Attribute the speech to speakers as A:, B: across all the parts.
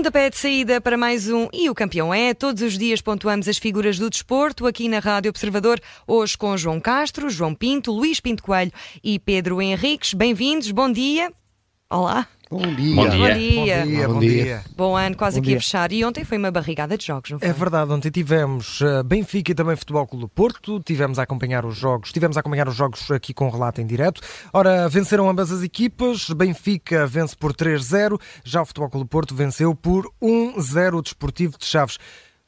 A: Pontapé de saída para mais um E o Campeão é. Todos os dias pontuamos as figuras do desporto aqui na Rádio Observador, hoje com João Castro, João Pinto, Luís Pinto Coelho e Pedro Henriques. Bem-vindos, bom dia. Olá.
B: Bom dia.
C: Bom dia.
A: Bom dia.
B: Bom dia.
C: Bom
B: Bom
C: dia.
B: dia.
A: Bom ano, quase
B: Bom
A: aqui a fechar. E ontem foi uma barrigada de jogos, não foi?
B: É verdade, ontem tivemos eh, Benfica e também Futebol Clube do Porto, tivemos a acompanhar os jogos, tivemos a acompanhar os jogos aqui com relato em direto. Ora, venceram ambas as equipas, Benfica vence por 3-0, já o Futebol Clube do Porto venceu por 1-0 o Desportivo de Chaves.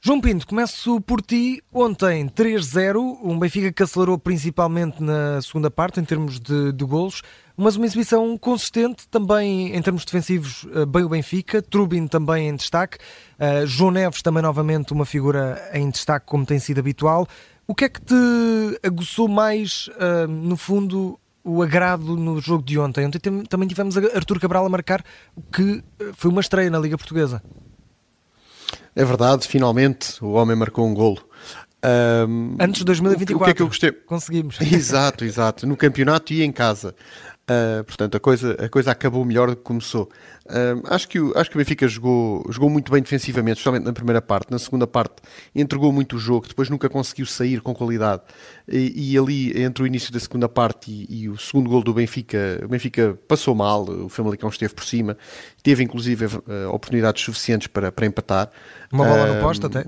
B: João Pinto, começo por ti. Ontem 3-0, um Benfica que acelerou principalmente na segunda parte em termos de, de golos, mas uma exibição consistente também em termos defensivos, eh, bem o Benfica, Trubin também em destaque, eh, João Neves também novamente uma figura em destaque como tem sido habitual. O que é que te aguçou mais, eh, no fundo, o agrado no jogo de ontem? Ontem tem- também tivemos Artur Cabral a marcar, que foi uma estreia na Liga Portuguesa.
C: É verdade, finalmente o homem marcou um golo. Ahm,
B: Antes de 2024.
C: O que é que eu gostei?
B: Conseguimos.
C: Exato, exato. No campeonato e em casa. Ah, portanto, a coisa, a coisa acabou melhor do que começou. Ah, acho, que o, acho que o Benfica jogou, jogou muito bem defensivamente, especialmente na primeira parte. Na segunda parte, entregou muito o jogo, depois nunca conseguiu sair com qualidade. E, e ali, entre o início da segunda parte e, e o segundo gol do Benfica, o Benfica passou mal, o Famalicão esteve por cima, teve inclusive ah, oportunidades suficientes para, para empatar.
B: Uma bola no
C: Ah,
B: poste até.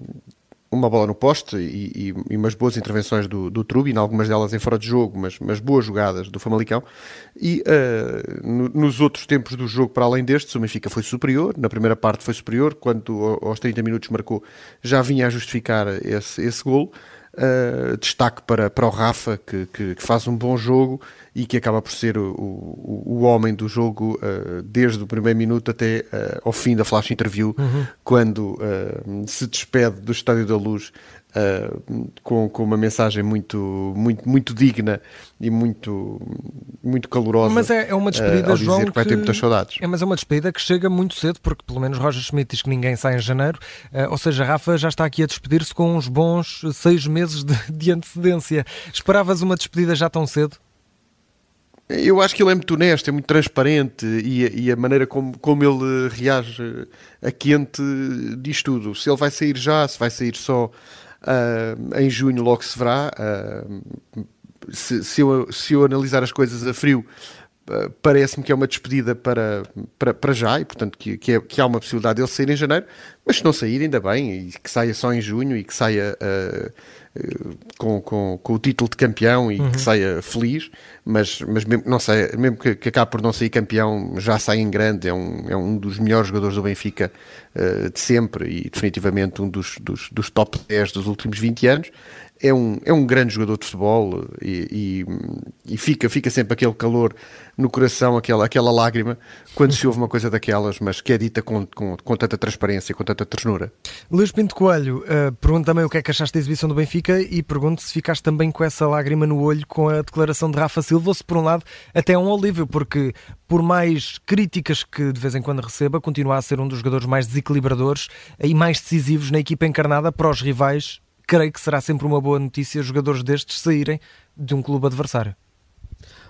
C: Uma bola no poste e, e, e umas boas intervenções do, do Trubin, algumas delas em fora de jogo, mas, mas boas jogadas do Famalicão. E eh, no- nos outros tempos do jogo, para além destes, o Benfica foi superior. Na primeira parte foi superior, quando ao- aos 30 minutos marcou, já vinha a justificar esse, esse golo. Uh, destaque para, para o Rafa, que, que, que faz um bom jogo e que acaba por ser o, o, o homem do jogo uh, desde o primeiro minuto até uh, ao fim da flash interview, quando uh, se despede do Estádio da Luz com, com uma mensagem muito, muito, muito digna e muito, muito calorosa.
B: Mas é, é uma despedida,
C: ao dizer
B: João,
C: que vai ter muitas saudades.
B: É, mas é uma despedida que chega muito cedo, porque pelo menos Roger Schmidt diz que ninguém sai em janeiro. Ou seja, Rafa já está aqui a despedir-se com uns bons seis meses de, de antecedência. Esperavas uma despedida já tão cedo?
C: Eu acho que ele é muito honesto, é muito transparente e, e a maneira como, como ele reage a quente diz tudo. Se ele vai sair já, se vai sair só ah, em junho, logo se verá. Ah, se, se eu, se eu analisar as coisas a frio, ah, parece-me que é uma despedida para, para, para já e, portanto, que, que, é- que há uma possibilidade dele sair em janeiro. Mas se não sair, ainda bem, e que saia só em junho e que saia. Ah, com, com, com o título de campeão e que saia feliz, mas, mas mesmo, não sei, mesmo que, que acabe por não sair campeão, já sai em grande, é um, é um dos melhores jogadores do Benfica eh, de sempre e definitivamente um dos, dos, dos top 10 dos últimos 20 anos. É um, é um grande jogador de futebol e, e, e fica, fica sempre aquele calor no coração, aquela, aquela lágrima, quando se ouve uma coisa daquelas, mas que é dita com, com, com tanta transparência, com tanta ternura.
B: Luís Pinto Coelho, eh, pergunto também o que é que achaste da exibição do Benfica e pergunto se ficaste também com essa lágrima no olho com a declaração de Rafa Silva, ou se por um lado até é um alívio, porque por mais críticas que de vez em quando receba, continua a ser um dos jogadores mais desequilibradores e mais decisivos na equipa encarnada para os rivais. Creio que será sempre uma boa notícia jogadores destes saírem de um clube adversário.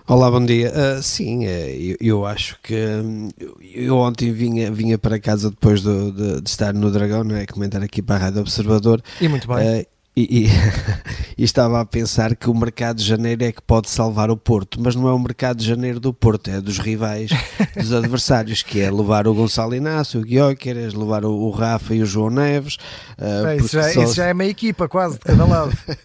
D: Olá, bom dia. Ah, sim, eh, eu, eu acho que hum, eu, ontem vinha, vinha para casa depois do- de, de estar no Dragão, não é? Comentar aqui para a Rádio Observador.
B: E muito bem.
D: Ah, e, e- e estava a pensar que o mercado de janeiro é que pode salvar o Porto, mas não é o mercado de janeiro do Porto, é dos rivais, dos adversários, que é levar o Gonçalo Inácio, o Guióqueres, levar o, o Rafa e o João Neves. ah,
B: É, isso, já,
D: só-
B: isso já é meia equipa, quase, de cada lado.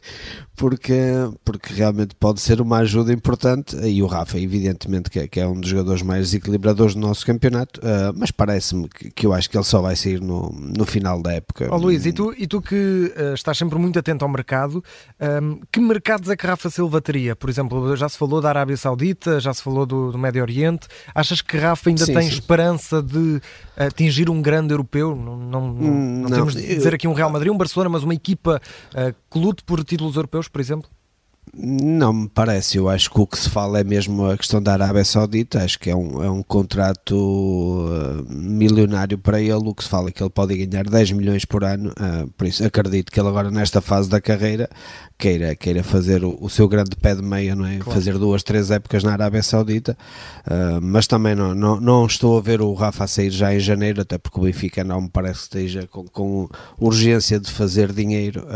D: porque, porque realmente pode ser uma ajuda importante. E o Rafa, evidentemente, que é, que é um dos jogadores mais desequilibradores do nosso campeonato, ah, mas parece-me que, que eu acho que ele só vai sair no, no final da época.
B: Ó Luís, e tu, e tu que eh, estás sempre muito atento ao mercado, ehm, que mercados é que Rafa Silva teria? Por exemplo, já se falou da Arábia Saudita, já se falou do, do Médio Oriente. Achas que Rafa ainda
D: Sim,
B: tem
D: sim.
B: esperança de atingir um grande europeu? Não, não, não-
D: Hum,
B: não temos de dizer aqui um Real Madrid, um Barcelona, mas uma equipa eh, que lute por títulos europeus, por exemplo?
D: Não me parece, eu acho que o que se fala é mesmo a questão da Arábia Saudita, acho que é um, é um contrato uh, milionário para ele, o que se fala é que ele pode ganhar 10 milhões por ano, uh, por isso acredito que ele agora nesta fase da carreira queira, queira fazer o, o seu grande pé de meia, não é? Claro. fazer duas, três épocas na Arábia Saudita, uh, mas também não, não, não, estou a ver o Rafa a sair já em janeiro, até porque o Benfica não me parece que esteja com, com urgência de fazer dinheiro,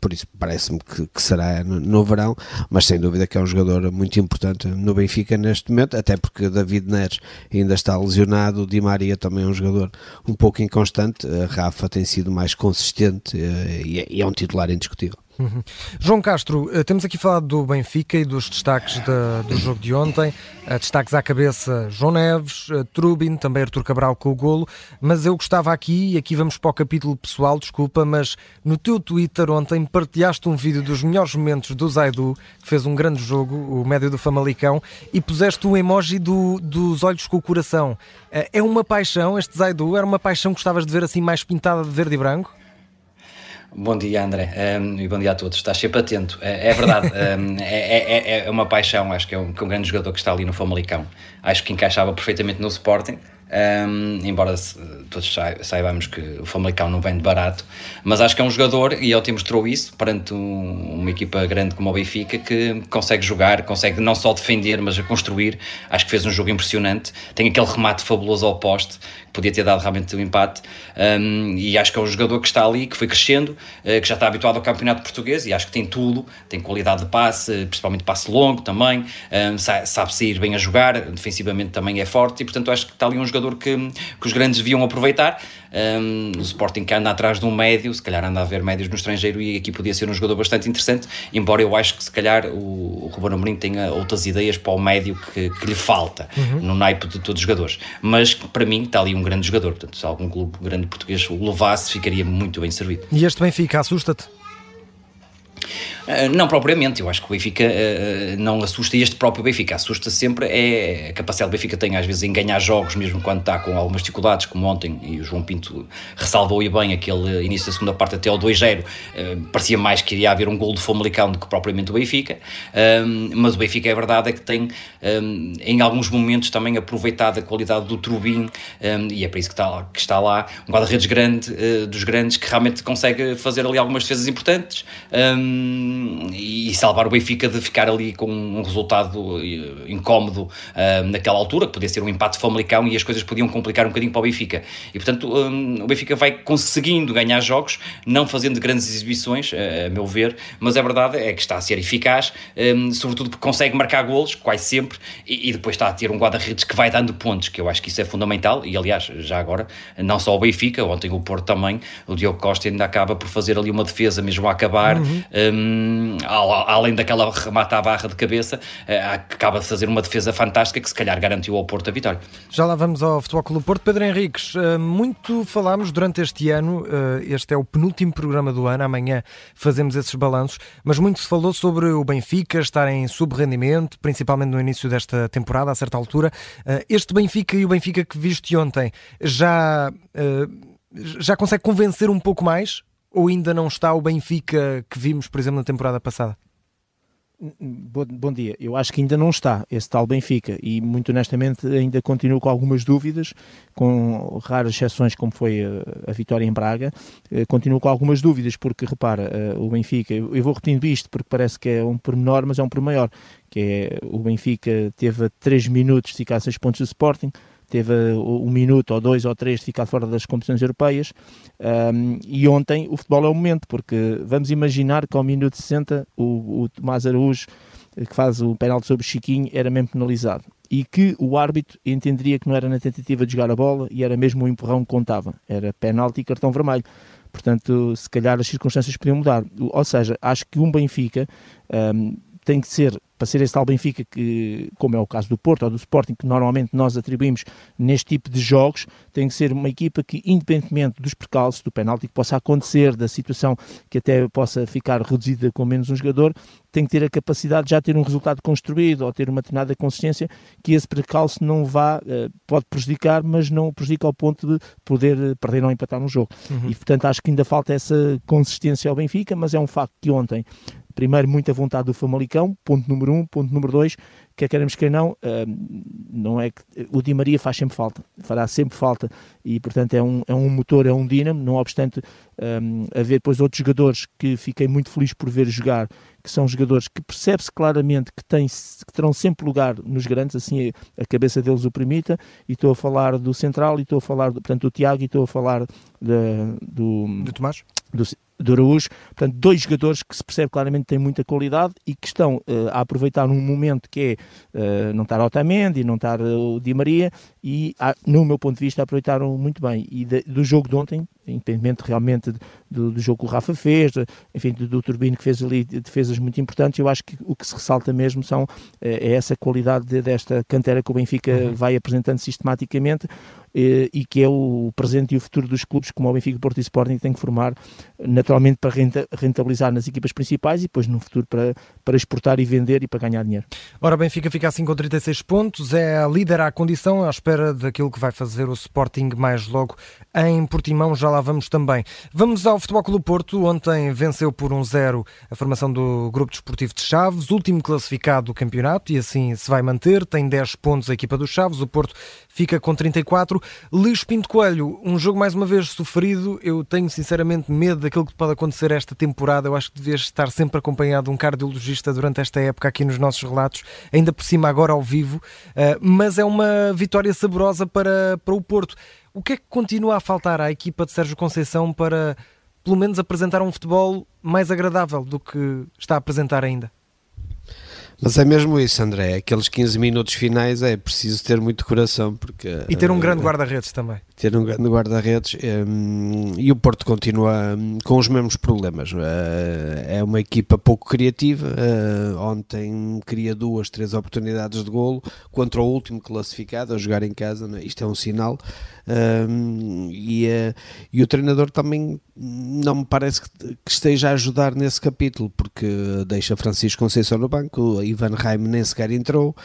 D: por isso parece-me que, que será no, no verão mas sem dúvida que é um jogador muito importante no Benfica neste momento, até porque David Neres ainda está lesionado, Di Maria também é um jogador um pouco inconstante, Rafa tem sido mais consistente eh, é, e é um titular indiscutível.
B: Uhum. João Castro, eh, temos aqui falado do Benfica e dos destaques do jogo de ontem. Uh, destaques à cabeça: João Neves, uh, Trubin, também Artur Cabral com o golo. Mas eu gostava aqui, e aqui vamos para o capítulo pessoal, desculpa, mas no teu Twitter ontem partilhaste um vídeo dos melhores momentos do Zaidu, que fez um grande jogo, o médio do Famalicão, e puseste o emoji do, dos olhos com o coração. É uma paixão, este Zaidu? Era uma paixão que gostavas de ver assim mais pintada de verde e branco?
E: Bom dia, André, um, e bom dia a todos. Estás sempre atento. É, é verdade, um, é, é, é, uma paixão. Acho que é um, que é um grande jogador que está ali no Famalicão. Acho que encaixava perfeitamente no Sporting. Um, embora todos saibamos que o Famalicão não vem de barato, mas acho que é um jogador, e ele te mostrou isso perante um, uma equipa grande como o Benfica, que consegue jogar, consegue não só defender, mas a construir. Acho que fez um jogo impressionante. Tem aquele remate fabuloso ao poste, podia ter dado realmente o um empate, um, e acho que é um jogador que está ali, que foi crescendo, uh, que já está habituado ao campeonato português, e acho que tem tudo, tem qualidade de passe, principalmente passe longo também, sabe sair bem a jogar, defensivamente também é forte, e portanto acho que está ali um jogador jogador que, que os grandes deviam aproveitar. Um, o Sporting que anda atrás de um médio, se calhar anda a ver médios no estrangeiro e aqui podia ser um jogador bastante interessante, embora eu acho que se calhar o, o Ruben Amorim tenha outras ideias para o médio que, que lhe falta uhum. no naipe de todos os jogadores. Mas para mim está ali um grande jogador, portanto, se algum clube grande português o levasse, ficaria muito bem servido.
B: E este Benfica assusta-te?
E: Ah, não propriamente, eu acho que o Benfica uh, não assusta este próprio Benfica, assusta sempre é a capacidade do Benfica tem às vezes em ganhar jogos, mesmo quando está com algumas dificuldades, como ontem, e o João Pinto ressalvou e bem aquele início da segunda parte até ao 2-0, uh, parecia mais que iria haver um gol do Famalicão do que propriamente o Benfica, mas o Benfica é verdade é que tem em alguns momentos também aproveitado a qualidade do Trubin, e é para isso que está lá, que está lá um guarda-redes grande, dos grandes, que realmente consegue fazer ali algumas defesas importantes, um, e salvar o Benfica de ficar ali com um resultado eh, incómodo uh, naquela altura, que podia ser um empate Famalicão e as coisas podiam complicar um bocadinho para o Benfica. E portanto um, o Benfica vai conseguindo ganhar jogos, não fazendo grandes exibições, uh, a meu ver, mas a verdade é que está a ser eficaz, sobretudo porque consegue marcar golos, quase sempre, e, e depois está a ter um guarda-redes que vai dando pontos, que eu acho que isso é fundamental, e aliás, já agora, não só o Benfica, ontem o Porto também, o Diogo Costa ainda acaba por fazer ali uma defesa mesmo a acabar. Uhum. Um, além daquela remata à barra de cabeça, eh, acaba de fazer uma defesa fantástica que se calhar garantiu ao Porto a vitória.
B: Já lá vamos ao Futebol Clube Porto. Pedro Henriques, eh, muito falámos durante este ano, eh, este é o penúltimo programa do ano, amanhã fazemos esses balanços, mas muito se falou sobre o Benfica estar em sub-rendimento, principalmente no início desta temporada, a certa altura. Este Benfica e o Benfica que viste ontem já, já consegue convencer um pouco mais ou ainda não está o Benfica que vimos, por exemplo, na temporada passada?
F: Bom, bom, dia. Eu acho que ainda não está esse tal Benfica e, muito honestamente, ainda continuo com algumas dúvidas, com raras exceções, como foi a, a vitória em Braga. Uh, continuo com algumas dúvidas, porque, repara, uh, o Benfica, eu, vou repetindo isto porque parece que é um pormenor, mas é um pormenor, que é o Benfica teve a 3 minutos de ficar a 6 pontos do Sporting, teve um minuto ou dois ou três de ficar fora das competições europeias. Um, e ontem o futebol é o momento, porque vamos imaginar que ao minuto 60 o, o Tomás Araújo, que faz o penalti sobre o Chiquinho, era mesmo penalizado. E que o árbitro entenderia que não era na tentativa de jogar a bola e era mesmo o empurrão que contava. Era penalti e cartão vermelho. Portanto, se calhar as circunstâncias podiam mudar. Ou seja, acho que um Benfica um, tem que ser para ser esse tal Benfica que, como é o caso do Porto ou do Sporting, que normalmente nós atribuímos neste tipo de jogos, tem que ser uma equipa que, independentemente dos percalços, do penalti que possa acontecer, da situação que até possa ficar reduzida com menos um jogador, tem que ter a capacidade de já ter um resultado construído ou ter uma determinada consistência que esse percalço não vá, eh, pode prejudicar, mas não prejudica ao ponto de poder eh, perder ou empatar um jogo. Uhum. E portanto acho que ainda falta essa consistência ao Benfica, mas é um facto que ontem primeiro, muita vontade do Famalicão, ponto número um. Ponto número dois, quer queremos que não, não é que o Di Maria faz sempre falta, fará sempre falta e portanto é um, é um motor, é um dínamo, não obstante um, haver depois outros jogadores que fiquei muito feliz por ver jogar, que são jogadores que percebe-se claramente que, têm, que terão sempre lugar nos grandes, assim a, cabeça deles o permita, e estou a falar do Central, e estou a falar, portanto, do Tiago, e estou a falar de, do...
B: Do Tomás?
F: Do, do Araújo. Portanto, dois jogadores que se percebe claramente têm muita qualidade e que estão uh, a aproveitar um momento que é uh, não estar Otamendi, não estar uh, o Di Maria e, no meu ponto de vista, aproveitaram muito bem. E de, do jogo de ontem, independente realmente do, do, jogo que o Rafa fez, enfim, do, do Turbino que fez ali defesas muito importantes, eu acho que o que se ressalta mesmo são, é essa qualidade de, desta cantera que o Benfica uhum. vai apresentando sistematicamente e que é o presente e o futuro dos clubes como o Benfica, Porto e Sporting tem que formar naturalmente para rentabilizar nas equipas principais e depois no futuro para, para exportar e vender e para ganhar dinheiro.
B: Ora, Benfica fica assim com 36 pontos, é líder à condição à espera daquilo que vai fazer o Sporting mais logo em Portimão, já lá vamos também. Vamos ao Futebol Clube Porto, ontem venceu por 1-0 a formação do Grupo Desportivo de Chaves, último classificado do campeonato e assim se vai manter, tem 10 pontos a equipa dos Chaves, o Porto fica com 34. Luís Pinto Coelho, um jogo mais uma vez sofrido. Eu tenho sinceramente medo daquilo que pode acontecer esta temporada. Eu acho que devias estar sempre acompanhado de um cardiologista durante esta época aqui nos nossos relatos, ainda por cima agora ao vivo. Uh, mas é uma vitória saborosa para, para o Porto. O que é que continua a faltar à equipa de Sérgio Conceição para pelo menos apresentar um futebol mais agradável do que está a apresentar ainda?
D: Mas é mesmo isso, André. Aqueles 15 minutos finais é preciso ter muito coração. Porque,
B: e ter um grande guarda-redes também.
D: Ter um grande guarda-redes. Um, e o Porto continua hum, com os mesmos problemas. Uh, é uma equipa pouco criativa. Uh, ontem cria duas, três oportunidades de golo contra o último classificado a jogar em casa. Né? Isto é um sinal. Um, e, uh, e o treinador também não me parece que, que, esteja a ajudar nesse capítulo, porque deixa Francisco Conceição no banco, Ivan Reim nem sequer entrou,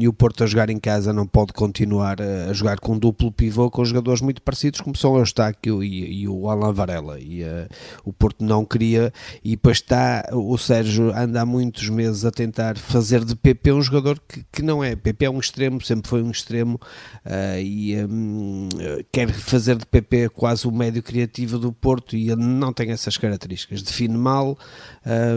D: e o Porto a jogar em casa não pode continuar a, jogar com duplo pivô com jogadores muito parecidos, como são o Eustáquio e, e o Alan Varela. E uh, o Porto não queria, e depois está o Sérgio anda há muitos meses a tentar fazer de PP um jogador que, que não é. PP é um extremo, sempre foi um extremo, uh, e um, quer fazer de PP quase o médio criativo do Porto e ele não tem essas características. Define mal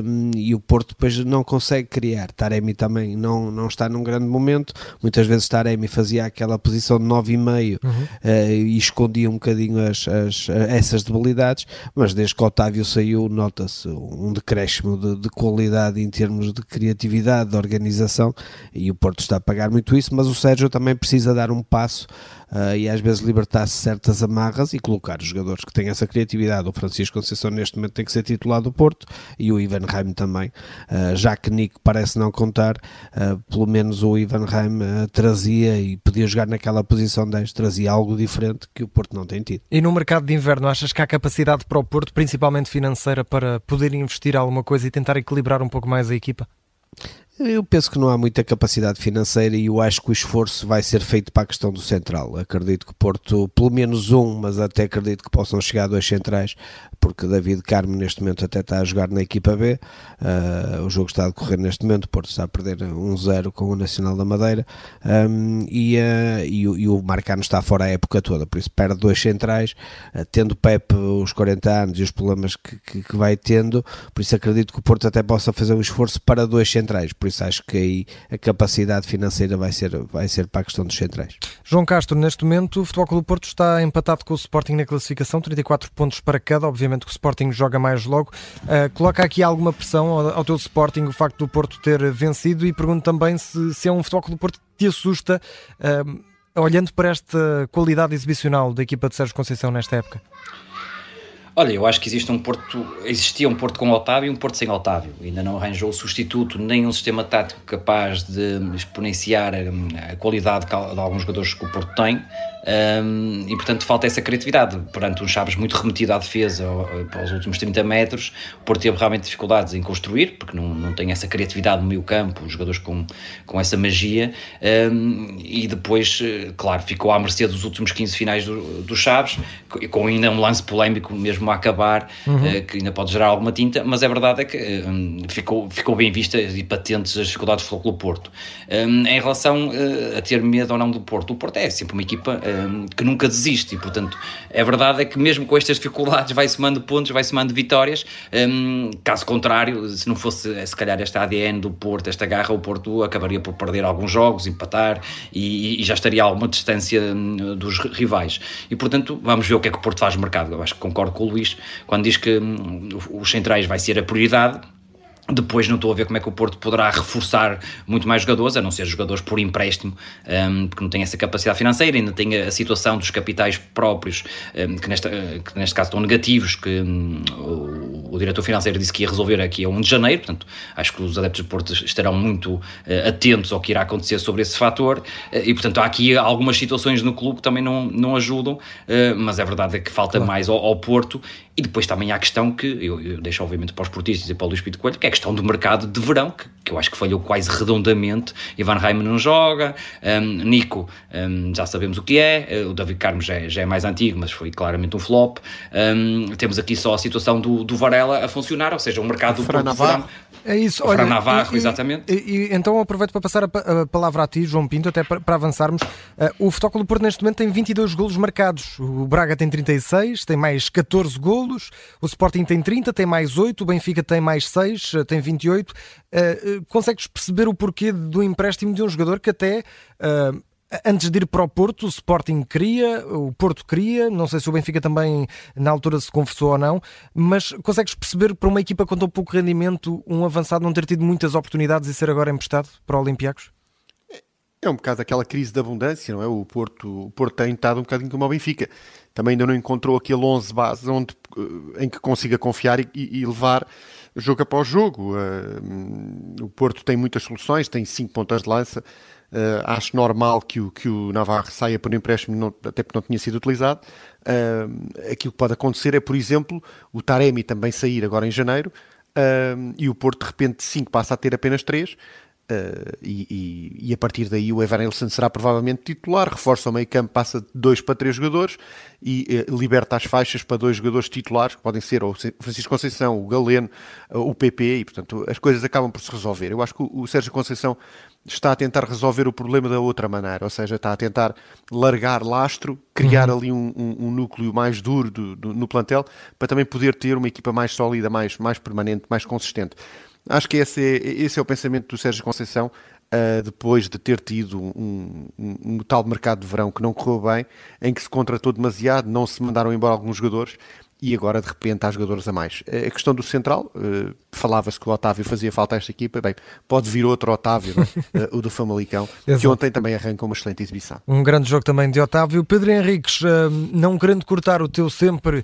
D: um, e o Porto depois não consegue criar. Taremi também não, não está num grande momento. Muitas vezes Taremi fazia aquela posição de 9,5 uhum. Uh, e escondia um bocadinho as, as, essas debilidades, mas desde que Otávio saiu, nota-se um decréscimo de, de qualidade em termos de criatividade, de organização, e o Porto está a pagar muito isso, mas o Sérgio também precisa dar um passo uh, e às vezes libertar-se certas amarras e colocar os jogadores que têm essa criatividade. O Francisco Conceição neste momento tem que ser titular do Porto e o Ivan Reim também, uh, já que Nico parece não contar, uh, pelo menos o Ivan Reim trazia e podia jogar naquela posição 10, trazia algo diferente que o Porto não tem tido.
B: E no mercado de inverno, achas que há capacidade para o Porto, principalmente financeira, para poder investir alguma coisa e tentar equilibrar um pouco mais a equipa?
D: Eu penso que não há muita capacidade financeira e eu acho que o esforço vai ser feito para a questão do central. Acredito que Porto, pelo menos um, mas até acredito que possam chegar dois centrais, porque David Carmo neste momento até está a jogar na equipa B. Uh, o jogo está a decorrer neste momento, o Porto está a perder 1-0 com o Nacional da Madeira. Um, e, uh, e, e, o Marcano está fora a época toda, por isso perde dois centrais, uh, tendo Pepe os 40 anos e os problemas que, que, que vai tendo, por isso acredito que o Porto até possa fazer um esforço para dois centrais. Por isso acho que aí a capacidade financeira vai ser, vai ser para a questão dos centrais.
B: João Castro, neste momento o Futebol Clube Porto está empatado com o Sporting na classificação, 34 pontos para cada, obviamente que o Sporting joga mais logo. Uh, coloca aqui alguma pressão ao, ao teu Sporting o facto do Porto ter vencido e pergunto também se, se é um Futebol Clube Porto que te assusta, uh, olhando para esta qualidade exibicional da equipa de Sérgio Conceição nesta época.
E: Olha, eu acho que existe um Porto, existia um Porto com Otávio e um Porto sem Otávio. Ainda não arranjou o substituto, nem um sistema tático capaz de exponenciar hum, a qualidade de alguns jogadores que o Porto tem. Um, e portanto falta essa criatividade. Perante um Chaves muito remetido à defesa para os últimos 30 metros, o Porto teve realmente dificuldades em construir, porque não, não tem essa criatividade no meio campo, os jogadores com, com essa magia, um, e depois, eh, claro, ficou à mercê dos últimos 15 finais do, do Chaves, com ainda um lance polémico mesmo a acabar, uhum. uh, que ainda pode gerar alguma tinta, mas a verdade é que um, ficou, ficou bem vista e patentes as dificuldades do Futebol Porto. em relação uh, a ter medo ou não do Porto, o Porto é sempre uma equipa que nunca desiste e, portanto, a verdade é que mesmo com estas dificuldades vai somando pontos, vai somando vitórias. Um, caso contrário, se não fosse se calhar esta ADN do Porto, esta garra, o Porto acabaria por perder alguns jogos, empatar e, e já estaria a alguma distância hum, dos rivais. E, portanto, vamos ver o que é que o Porto faz no mercado. Eu acho que concordo com o Luís quando diz que hum, os centrais vai ser a prioridade depois não estou a ver como é que o Porto poderá reforçar muito mais jogadores, a não ser jogadores por empréstimo, um, porque não tem essa capacidade financeira, ainda tem a situação dos capitais próprios, um, que, nesta, que neste caso estão negativos, que um, o, o, diretor financeiro disse que ia resolver aqui a 1 de janeiro, portanto acho que os adeptos do Porto estarão muito uh, atentos ao que irá acontecer sobre esse fator, uh, e portanto há aqui algumas situações no clube que também não, não ajudam, uh, mas a verdade é que falta claro. mais ao, ao Porto, e depois também há a questão que, eu, eu deixo obviamente para os portistas e para o Luís Pito Coelho, que é a questão do mercado de verão, que, que eu acho que falhou quase redondamente. Ivan Reimann não joga, um, Nico um, já sabemos o que é, eh, o David Carmo já, é, já é mais antigo, mas foi claramente um flop. Um, temos aqui só a situação do, do Varela a funcionar, ou seja, o mercado do verão
B: é isso,
E: olha. Para Navarro, e, exatamente.
B: E, e, então aproveito para passar a, a, palavra a ti, João Pinto, até para, para avançarmos. Uh, o Futebol Porto neste momento tem 22 golos marcados. O Braga tem 36, tem mais 14 golos. O Sporting tem 30, tem mais 8. O Benfica tem mais 6, uh, tem 28. Uh, consegues perceber o porquê do empréstimo de um jogador que até Antes de ir para o Porto, o Sporting queria, o Porto queria, não sei se o Benfica também na altura se conversou ou não, mas consegues perceber para uma equipa com tão pouco rendimento, um avançado não ter tido muitas oportunidades e ser agora emprestado para o Olympiacos?
C: É um bocado aquela crise de abundância, não é? O Porto, o Porto tem estado um bocadinho como o Benfica. Também ainda não encontrou aquele 11 base onde, eh, em que consiga confiar e, e levar jogo após jogo. Uh, o Porto tem muitas soluções, tem cinco pontas de lança, Uh, acho normal que o, que o Navarro saia por empréstimo, não, até porque não tinha sido utilizado. Uh, aquilo que pode acontecer é, por exemplo, o Taremi também sair agora em janeiro uh, e o Porto de repente 5 passa a ter apenas 3. E, e, e, a partir daí o Evanilson será provavelmente titular, reforça o meio campo, passa de 2 para 3 jogadores e liberta as faixas para dois jogadores titulares, que podem ser o Francisco Conceição, o Galeno, o PP, e portanto as coisas acabam por se resolver. Eu acho que o Sérgio Conceição está a tentar resolver o problema da outra maneira, ou seja, está a tentar largar lastro, criar uhum. ali um, um, um, núcleo mais duro do, do, no plantel para também poder ter uma equipa mais sólida, mais, mais permanente, mais consistente. Acho que esse é, esse é o pensamento do Sérgio Conceição. Uh, depois de ter tido um, um, um, tal mercado de verão que não correu bem, em que se contratou demasiado, não se mandaram embora alguns jogadores e agora de repente há jogadores a mais. A questão do central, uh, falava-se que o Otávio fazia falta a esta equipa, bem, pode vir outro Otávio, uh, o do Famalicão, que ontem também arranca uma excelente exibição.
B: Um grande jogo também de Otávio. Pedro Henriques, uh, não querendo cortar o teu sempre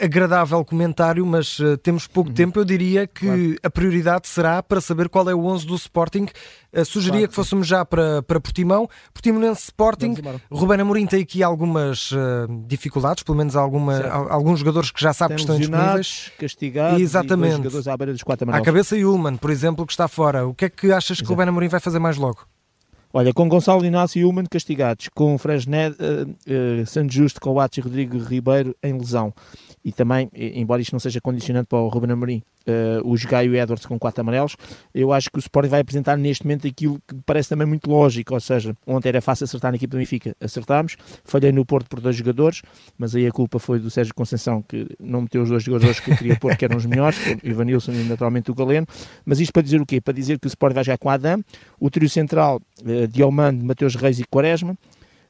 B: agradável comentário, mas temos pouco uhum. tempo, eu diria que claro. a prioridade será para saber qual é o 11 do Sporting. sugeria claro, que fôssemos já para, para Portimão. Portimonense Sporting, Ruben Amorim tem aqui algumas dificuldades, pelo menos alguma, alguns jogadores jogadores que já sabe que estão disponíveis.
F: castigados Exatamente. e jogadores à beira dos quatro amarelos.
B: À cabeça e Ullman, por exemplo, que está fora. O que é que achas Exato. que o Ben Amorim vai fazer mais logo?
F: Olha, com Gonçalo Inácio e Ullman castigados, com Fresned, uh, uh, Santos Justo, Coates e Rodrigo Ribeiro em lesão. E também, embora isto não seja condicionante para o Ruben Amorim, uh, os Gaio e Edwards com quatro amarelos, eu acho que o Sporting vai apresentar neste momento aquilo que parece também muito lógico, ou seja, ontem era fácil acertar na equipa do Benfica, acertámos, falhei no Porto por dois jogadores, mas aí a culpa foi do Sérgio Conceição, que não meteu os dois jogadores que eu queria pôr, que eram os melhores, o Ivanilson e naturalmente o Galeno, mas isto para dizer o quê? Para dizer que o Sporting vai jogar com Adam, o trio central, uh, Diomando, Mateus Reis e Quaresma,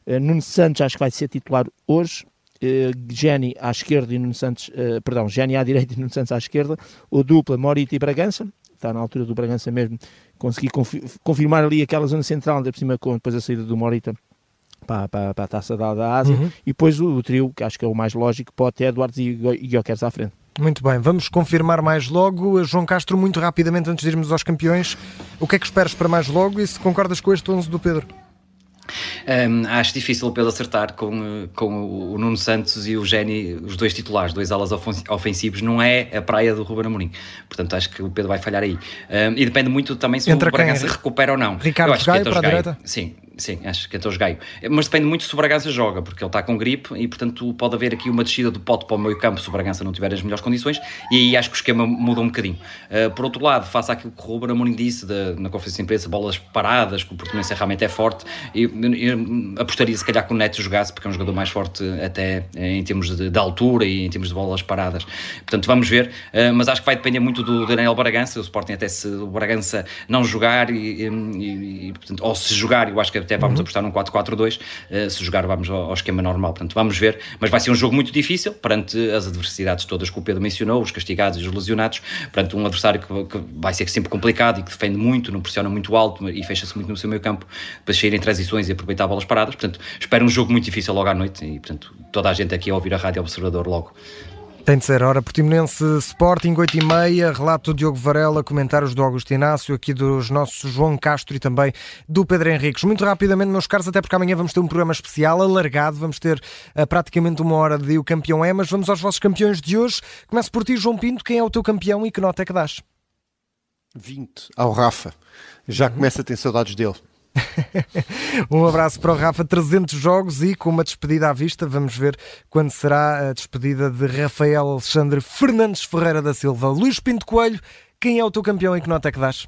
F: uh, Nuno Santos acho que vai ser titular hoje, uh, Geni à esquerda e Nuno Santos, uh, perdão, Geni à direita e Nuno Santos à esquerda, o dupla Morita e Bragança, está na altura do Bragança mesmo, consegui confi confirmar ali aquela zona central, ainda por cima com depois a saída do Morita para, para, para a taça da, da Ásia, uhum. e depois o, o, trio, que acho que é o mais lógico, pode ter Eduardo e, e Guioqueres à frente.
B: Muito bem, vamos confirmar mais logo. João Castro, muito rapidamente, antes de irmos aos campeões, o que é que esperas para mais logo e se concordas com este 11 do Pedro?
E: Um, acho difícil o Pedro acertar com, com o Nuno Santos e o Geni, os dois titulares, dois alas ofensivos, não é a praia do Ruben Amorim. Portanto, acho que o Pedro vai falhar aí. Um, e depende muito também se
B: Entra
E: o Bragança recupera ou não.
B: Ricardo Gaio para a direita?
E: Sim, Sim, acho que é Torres Gaio. Mas depende muito se o Bragança joga, porque ele está com gripe e, portanto, pode haver aqui uma descida do pote para o meio campo se o Bragança não tiver as melhores condições e aí acho que o esquema muda um bocadinho. Uh, por outro lado, face àquilo que o Ruben Amorim disse de, na conferência de imprensa, bolas paradas, que o Portimonense realmente é forte, e, apostaria se calhar que o Neto jogasse, porque é um jogador mais forte até em termos de, de altura e em termos de bolas paradas. Portanto, vamos ver, uh, mas acho que vai depender muito do Daniel Bragança, o Sporting até se o Bragança não jogar e, e, e portanto, ou se jogar, eu acho que até vamos uhum. apostar num 4 4-4-2, uh, se jogar vamos ao, ao, esquema normal. Portanto, vamos ver, mas vai ser um jogo muito difícil perante as adversidades todas que o Pedro mencionou, os castigados e os lesionados, perante um adversário que, que vai ser sempre complicado e que defende muito, não pressiona muito alto e fecha-se muito no seu meio campo para sair em transições e aproveitar bolas paradas. Portanto, espero um jogo muito difícil logo à noite e, portanto, toda a gente aqui a ouvir a Rádio Observador logo.
B: Tem de ser. Ora, Portimonense Sporting, 8 e meia, relato do Diogo Varela, comentários do Augusto Inácio, aqui dos nossos João Castro e também do Pedro Henriques. Muito rapidamente, meus caros, até porque amanhã vamos ter um programa especial, alargado, vamos ter uh, praticamente uma hora de O Campeão é, mas vamos aos vossos campeões de hoje. Começo por ti, João Pinto, quem é o teu campeão e que nota é que dás?
C: 20 ao Rafa. Já uhum. começa a ter saudades dele.
B: um abraço para o Rafa, 300 jogos e com uma despedida à vista. Vamos ver quando será a despedida de Rafael Alexandre Fernandes Ferreira da Silva. Luís Pinto Coelho, quem é o teu campeão e que nota é que dás?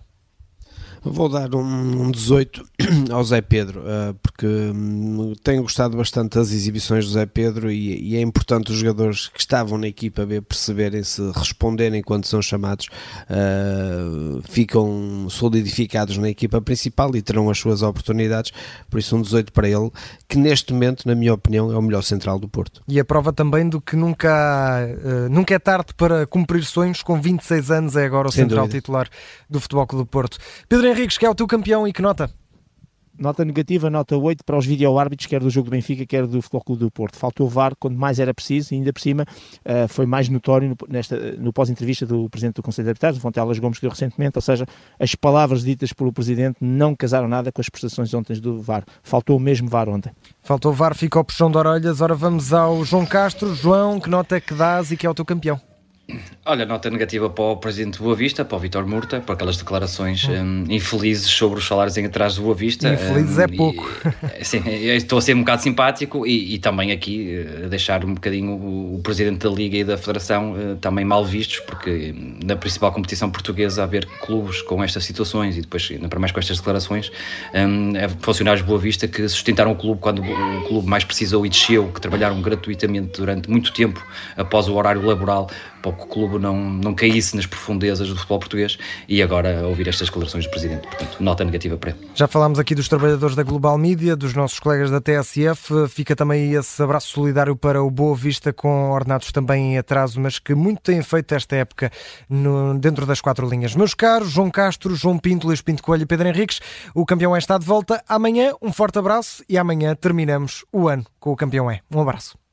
D: Vou dar um, um 18 ao Zé Pedro, uh, porque um, tenho gostado bastante das exibições do Zé Pedro e, e, é importante os jogadores que estavam na equipa B perceberem-se, responderem quando são chamados, uh, ficam solidificados na equipa principal e terão as suas oportunidades. Por isso, um 18 para ele, que neste momento, na minha opinião, é o melhor central do Porto.
B: E a prova também do que nunca, uh, nunca é tarde para cumprir sonhos, com 26 anos é agora o Sem central dúvida. titular do Futebol Clube do Porto. Pedro Henriques, que é o teu campeão e que nota?
F: Nota negativa, nota 8 para os vídeo-árbitros, quer do jogo do Benfica, quer do Futebol Clube do Porto. Faltou VAR quando mais era preciso e ainda por cima uh, foi mais notório no, nesta, no pós-entrevista do Presidente do Conselho de Arbitragem, Fontelas Gomes, que deu recentemente, ou seja, as palavras ditas pelo Presidente não casaram nada com as prestações ontem do VAR. Faltou o mesmo VAR ontem.
B: Faltou o VAR, ficou o puxão de orelhas. Ora vamos ao João Castro. João, que nota é que dás e que é o teu campeão?
E: Olha, nota negativa para o presidente do Boa Vista, para o Vitor Murta, por aquelas declarações hum. um, infelizes sobre os salários em atrás do Boa Vista.
B: Infelizes
E: um,
B: é pouco.
E: E, sim, estou a ser um bocado simpático e, e também aqui uh, deixar um bocadinho o, o, presidente da Liga e da Federação uh, também mal vistos, porque hum, na principal competição portuguesa haver clubes com estas situações e depois, para mais com estas declarações, um, é funcionários de Boa Vista que sustentaram o clube quando o clube mais precisou e desceu, que trabalharam gratuitamente durante muito tempo após o horário laboral para que o clube não, não caísse nas profundezas do futebol português e agora ouvir estas declarações do Presidente. Portanto, nota negativa para ele.
B: Já falámos aqui dos trabalhadores da Global Media, dos nossos colegas da TSF. Fica também esse abraço solidário para o Boa Vista, com ordenados também em atraso, mas que muito têm feito esta época no, dentro das quatro linhas. Meus caros, João Castro, João Pinto, Luís Pinto Coelho e Pedro Henriques, o campeão é está de volta amanhã. Um forte abraço e amanhã terminamos o ano com o campeão é. Um abraço.